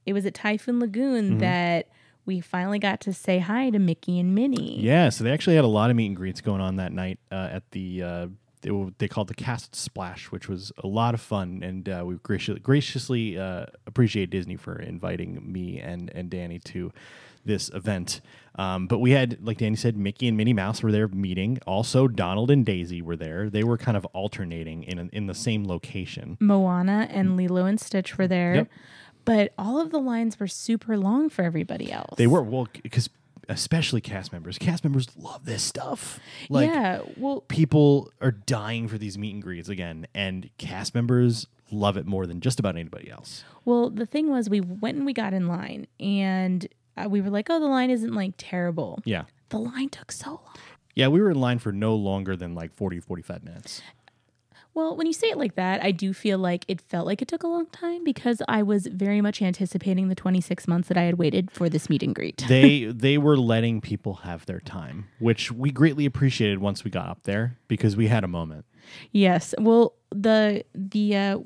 it was at Typhoon Lagoon Mm-hmm. that we finally got to say hi to Mickey and Minnie. Yeah. So they actually had a lot of meet and greets going on that night uh, at the. Uh, they, were, they called the Cast Splash, which was a lot of fun, and uh, we graciously, graciously uh, appreciate Disney for inviting me and and Danny to this event. Um, but we had, like Danny said, Mickey and Minnie Mouse were there meeting. Also, Donald and Daisy were there. They were kind of alternating in in the same location. Moana and Lilo and Stitch were there. Yep. But all of the lines were super long for everybody else. They were well because especially cast members. Cast members love this stuff. Like yeah. Well, people are dying for these meet and greets again, and cast members love it more than just about anybody else. well, the thing was, we went and we got in line, and uh, we were like, "Oh, the line isn't like terrible." Yeah. The line took so long. Yeah, we were in line for no longer than like 40, 45 minutes. Well, when you say it like that, I do feel like it felt like it took a long time because I was very much anticipating the 26 months that I had waited for this meet and greet. They <laughs> they were letting people have their time, which we greatly appreciated once we got up there because we had a moment. Yes. Well, the the uh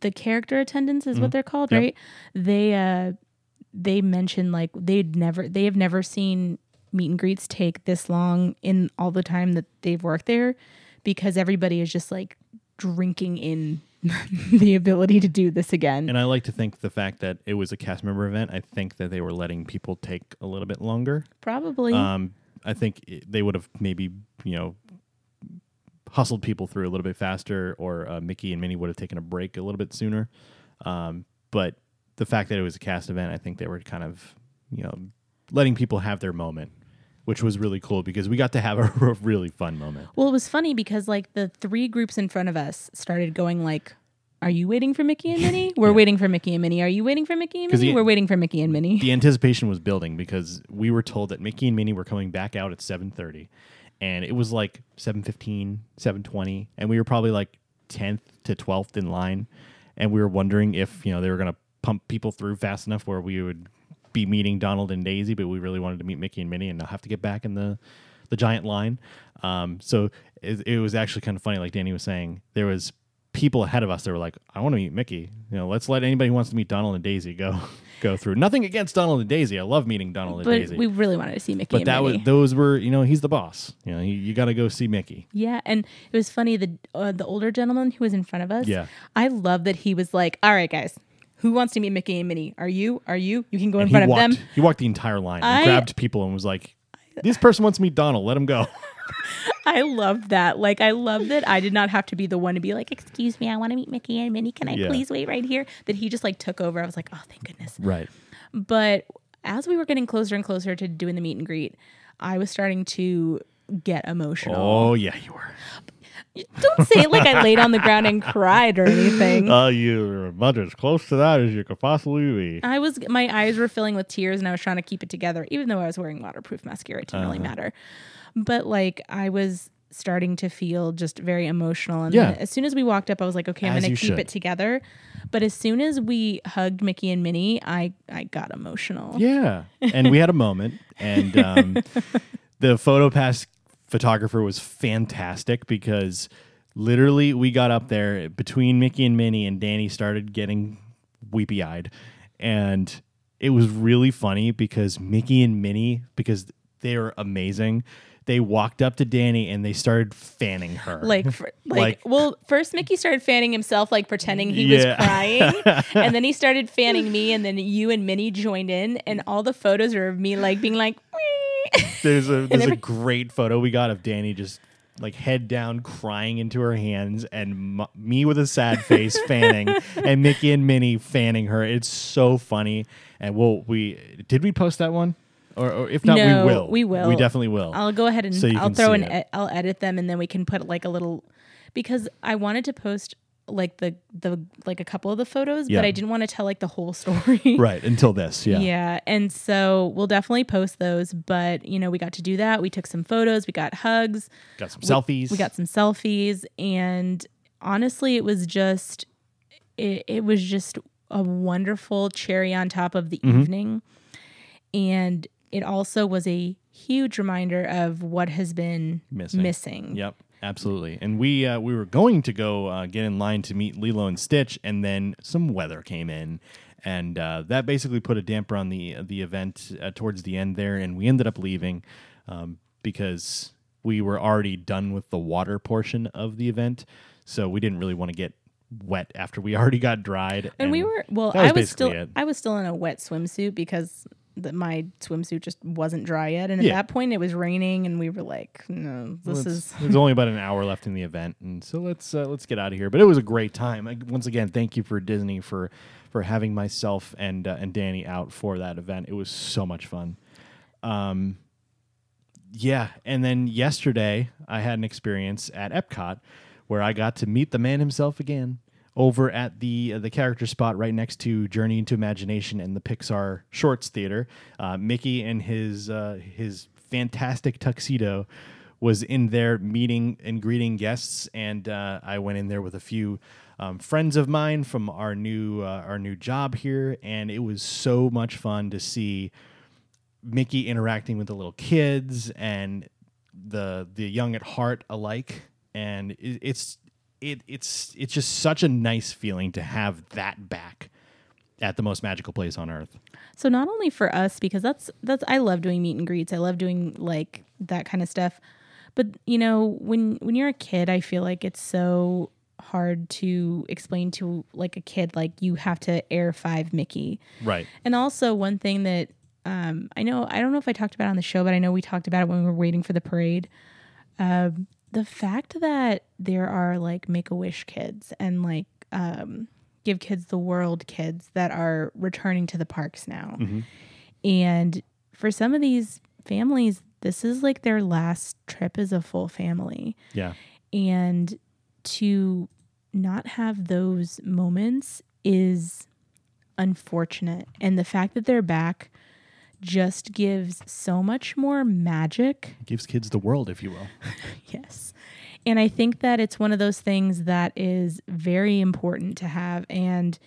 the character attendants is what they're called, Mm-hmm. Yep. right? They uh they mentioned like they'd never they have never seen meet and greets take this long in all the time that they've worked there because everybody is just like drinking in <laughs> the ability to do this again. And I like to think the fact that it was a cast member event, I think that they were letting people take a little bit longer. Probably. Um, I think it, they would have maybe you know hustled people through a little bit faster, or uh, Mickey and Minnie would have taken a break a little bit sooner. Um, but the fact that it was a cast event, I think they were kind of you know letting people have their moment, which was really cool because we got to have a <laughs> really fun moment. Well, it was funny because like the three groups in front of us started going like, "Are you waiting for Mickey and Minnie? <laughs> We're waiting for Mickey and Minnie. Are you waiting for Mickey and Minnie? the- We're waiting for Mickey and Minnie." the anticipation was building because we were told that Mickey and Minnie were coming back out at 7:30 and it was like 7:15, 7:20 and we were probably like 10th to 12th in line and we were wondering if, you know, they were going to pump people through fast enough where we would be meeting Donald and Daisy, but we really wanted to meet Mickey and Minnie and not have to get back in the the giant line. Um, so it, it was actually kind of funny like Danny was saying, there was people ahead of us that were like, I want to meet Mickey. You know, let's let anybody who wants to meet Donald and Daisy go <laughs> go through. Nothing against Donald and Daisy. I love meeting Donald and Daisy. we really wanted to see Mickey but that Minnie. was those were you know he's the boss. You know you, you got to go see Mickey. yeah, and it was funny the uh, the older gentleman who was in front of us. Yeah. I love that he was like, "All right, guys, who wants to meet Mickey and Minnie? Are you? Are you? You can go in And front of walked them." he walked the entire line and I- grabbed people and was like, "This person wants to meet Donald. Let him go." <laughs> I love that. Like, I love that I did not have to be the one to be like, "Excuse me, I want to meet Mickey and Minnie. Can I Yeah. please wait right here?" That he just like took over. I was like, "Oh, thank goodness." right. But as we were getting closer and closer to doing the meet and greet, I was starting to get emotional. Oh yeah, you were. Don't say it like I laid on the ground and cried or anything. Uh, you about as close to that as you could possibly be. I was my eyes were filling with tears and I was trying to keep it together, even though I was wearing waterproof mascara. It didn't really Uh-huh. matter. But like I was starting to feel just very emotional. And Yeah. as soon as we walked up, I was like, okay, I'm As gonna keep should. it together. But as soon as we hugged Mickey and Minnie, I I got emotional. Yeah, and we had a moment, and um, <laughs> the photo pass photographer was fantastic because literally we got up there between Mickey and Minnie, and Danny started getting weepy eyed, and it was really funny because Mickey and Minnie because they are amazing. They walked up to Danny and they started fanning her. Like, for, <laughs> like, Like- well, first Mickey started fanning himself, like pretending he Yeah. was crying, <laughs> and then he started fanning me, and then you and Minnie joined in, and all the photos are of me like being like, "Wee." There's a <laughs> there's every- a great photo we got of Danny just like head down crying into her hands and m- me with a sad face <laughs> fanning and Mickey and Minnie fanning her. It's so funny. And we'll we did we post that one? Or, or if not No, we will. we will. We definitely will. I'll go ahead and So you I'll can throw see an it. e- I'll edit them, and then we can put like a little because I wanted to post like the the like a couple of the photos, Yeah. but I didn't want to tell like the whole <laughs> story. Right until this, yeah. Yeah. And so we'll definitely post those. But, you know, we got to do that. We took some photos, we got hugs, Got some selfies. we got some selfies. And honestly, it was just, it, it was just a wonderful cherry on top of the Mm-hmm. evening. And it also was a huge reminder of what has been Missing. missing. Yep, absolutely. And we uh, we were going to go uh, get in line to meet Lilo and Stitch, and then some weather came in, and uh, that basically put a damper on the the event uh, towards the end there, and we ended up leaving um, because we were already done with the water portion of the event, so we didn't really want to get wet after we <laughs> already got dried. And we were well. was I was still it. I was still in a wet swimsuit because the, my swimsuit just wasn't dry yet. And at Yeah. that point, it was raining, and we were like, "No, this Let's- is <laughs> There's only about an hour left in the event, and so let's uh, let's get out of here. But it was a great time. I, once again, thank you for Disney for for having myself and uh, and Danny out for that event. It was so much fun. Um, yeah, and then yesterday I had an experience at Epcot where I got to meet the man himself again over at the uh, the character spot right next to Journey into Imagination and the Pixar Shorts Theater. Uh, Mickey and his uh, his fantastic tuxedo was in there meeting and greeting guests, and uh, I went in there with a few um, friends of mine from our new uh, our new job here, and it was so much fun to see Mickey interacting with the little kids and the the young at heart alike, and it, it's it it's it's just such a nice feeling to have that back at the most magical place on earth. so. Not only for us because that's that's I love doing meet and greets. I love doing like that kind of stuff. But you know, when when you're a kid, I feel like it's so hard to explain to like a kid like you have to air five Mickey. Right. And also one thing that um, I know I don't know if I talked about it on the show, but I know we talked about it when we were waiting for the parade. Um, the fact that there are like Make a Wish kids and like um, Give Kids the World kids that are returning to the parks now, and for some of these families, this is like their last trip as a full family. Yeah. and to not have those moments is unfortunate. And the fact that they're back just gives so much more magic Gives kids the world, if you will. <laughs> <laughs> yes and i think that it's one of those things that is very important to have and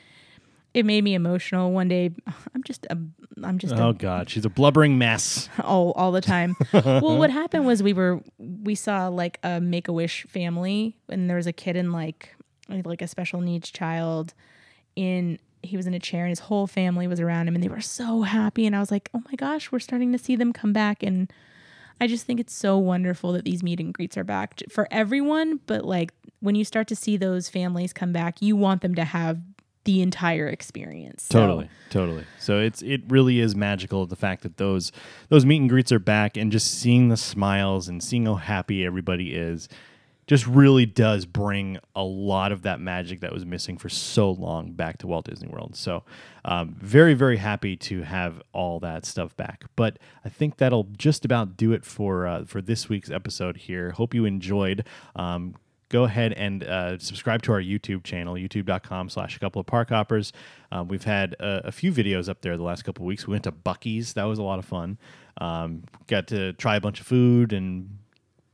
it made me emotional one day <sighs> i'm just a i'm just a Oh God, she's a blubbering mess. <laughs> all all the time. well, what happened was we were we saw like a Make a Wish family, and there was a kid in like like a special needs child in he was in a chair and his whole family was around him and they were so happy and I was like, "Oh my gosh, we're starting to see them come back." And I just think it's so wonderful that these meet and greets are back for everyone, but like when you start to see those families come back, you want them to have the entire experience. So- Totally, totally. So it's it really is magical the fact that those those meet and greets are back and just seeing the smiles and seeing how happy everybody is just really does bring a lot of that magic that was missing for so long back to Walt Disney World. So um, very very happy to have all that stuff back. But I think that'll just about do it for uh, for this week's episode here. Hope you enjoyed. Um, go ahead and uh, subscribe to our YouTube channel, youtube.com slash a couple of park hoppers. Um, we've had a, a few videos up there the last couple of weeks. We went to Buc-ee's. That was a lot of fun. Um, got to try a bunch of food and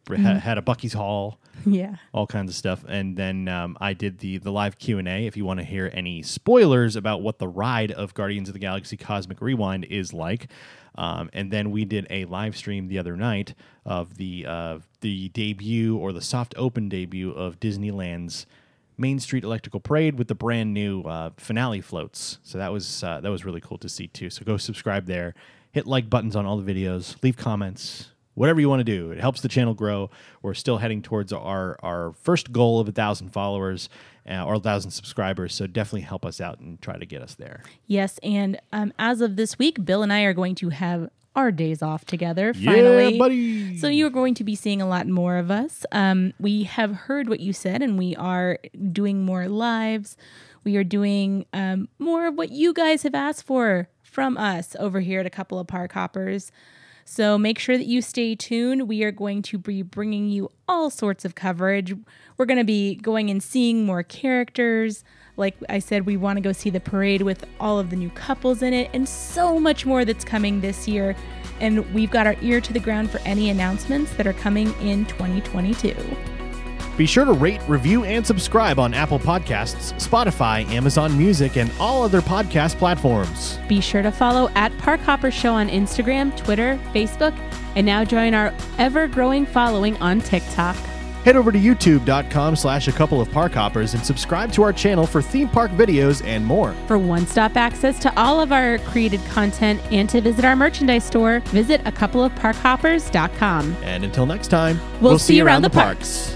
ha- had a Buc-ee's haul <laughs> Yeah. all kinds of stuff. And then um, I did the the live Q and A. If you want to hear any spoilers about what the ride of Guardians of the Galaxy Cosmic Rewind is like, um, and then we did a live stream the other night of the uh, the debut or the soft open debut of Disneyland's Main Street Electrical Parade with the brand new uh, finale floats. So that was uh, that was really cool to see too. So go subscribe there, hit like buttons on all the videos, leave comments, whatever you want to do. It helps the channel grow. We're still heading towards our our first goal of a thousand followers uh, or a thousand subscribers. So definitely help us out and try to get us there. Yes, and um, as of this week, Bill and I are going to have our days off together. Finally, Yeah, buddy. So you are going to be seeing a lot more of us. Um, we have heard what you said, and we are doing more lives. We are doing um, more of what you guys have asked for from us over here at a couple of park hoppers. So make sure that you stay tuned. We are going to be bringing you all sorts of coverage. We're going to be going and seeing more characters. Like I said, we want to go see the parade with all of the new couples in it and so much more that's coming this year. And we've got our ear to the ground for any announcements that are coming in 2022. Be sure to rate, review, and subscribe on Apple Podcasts, Spotify, Amazon Music, and all other podcast platforms. Be sure to follow at Park Hopper Show on Instagram, Twitter, Facebook, and now join our ever growing following on TikTok. Head over to youtube.com slash a couple of park hoppers and subscribe to our channel for theme park videos and more. For one stop access to all of our created content and to visit our merchandise store, visit a couple of parkhoppers.com. And until next time, We'll see you around the parks.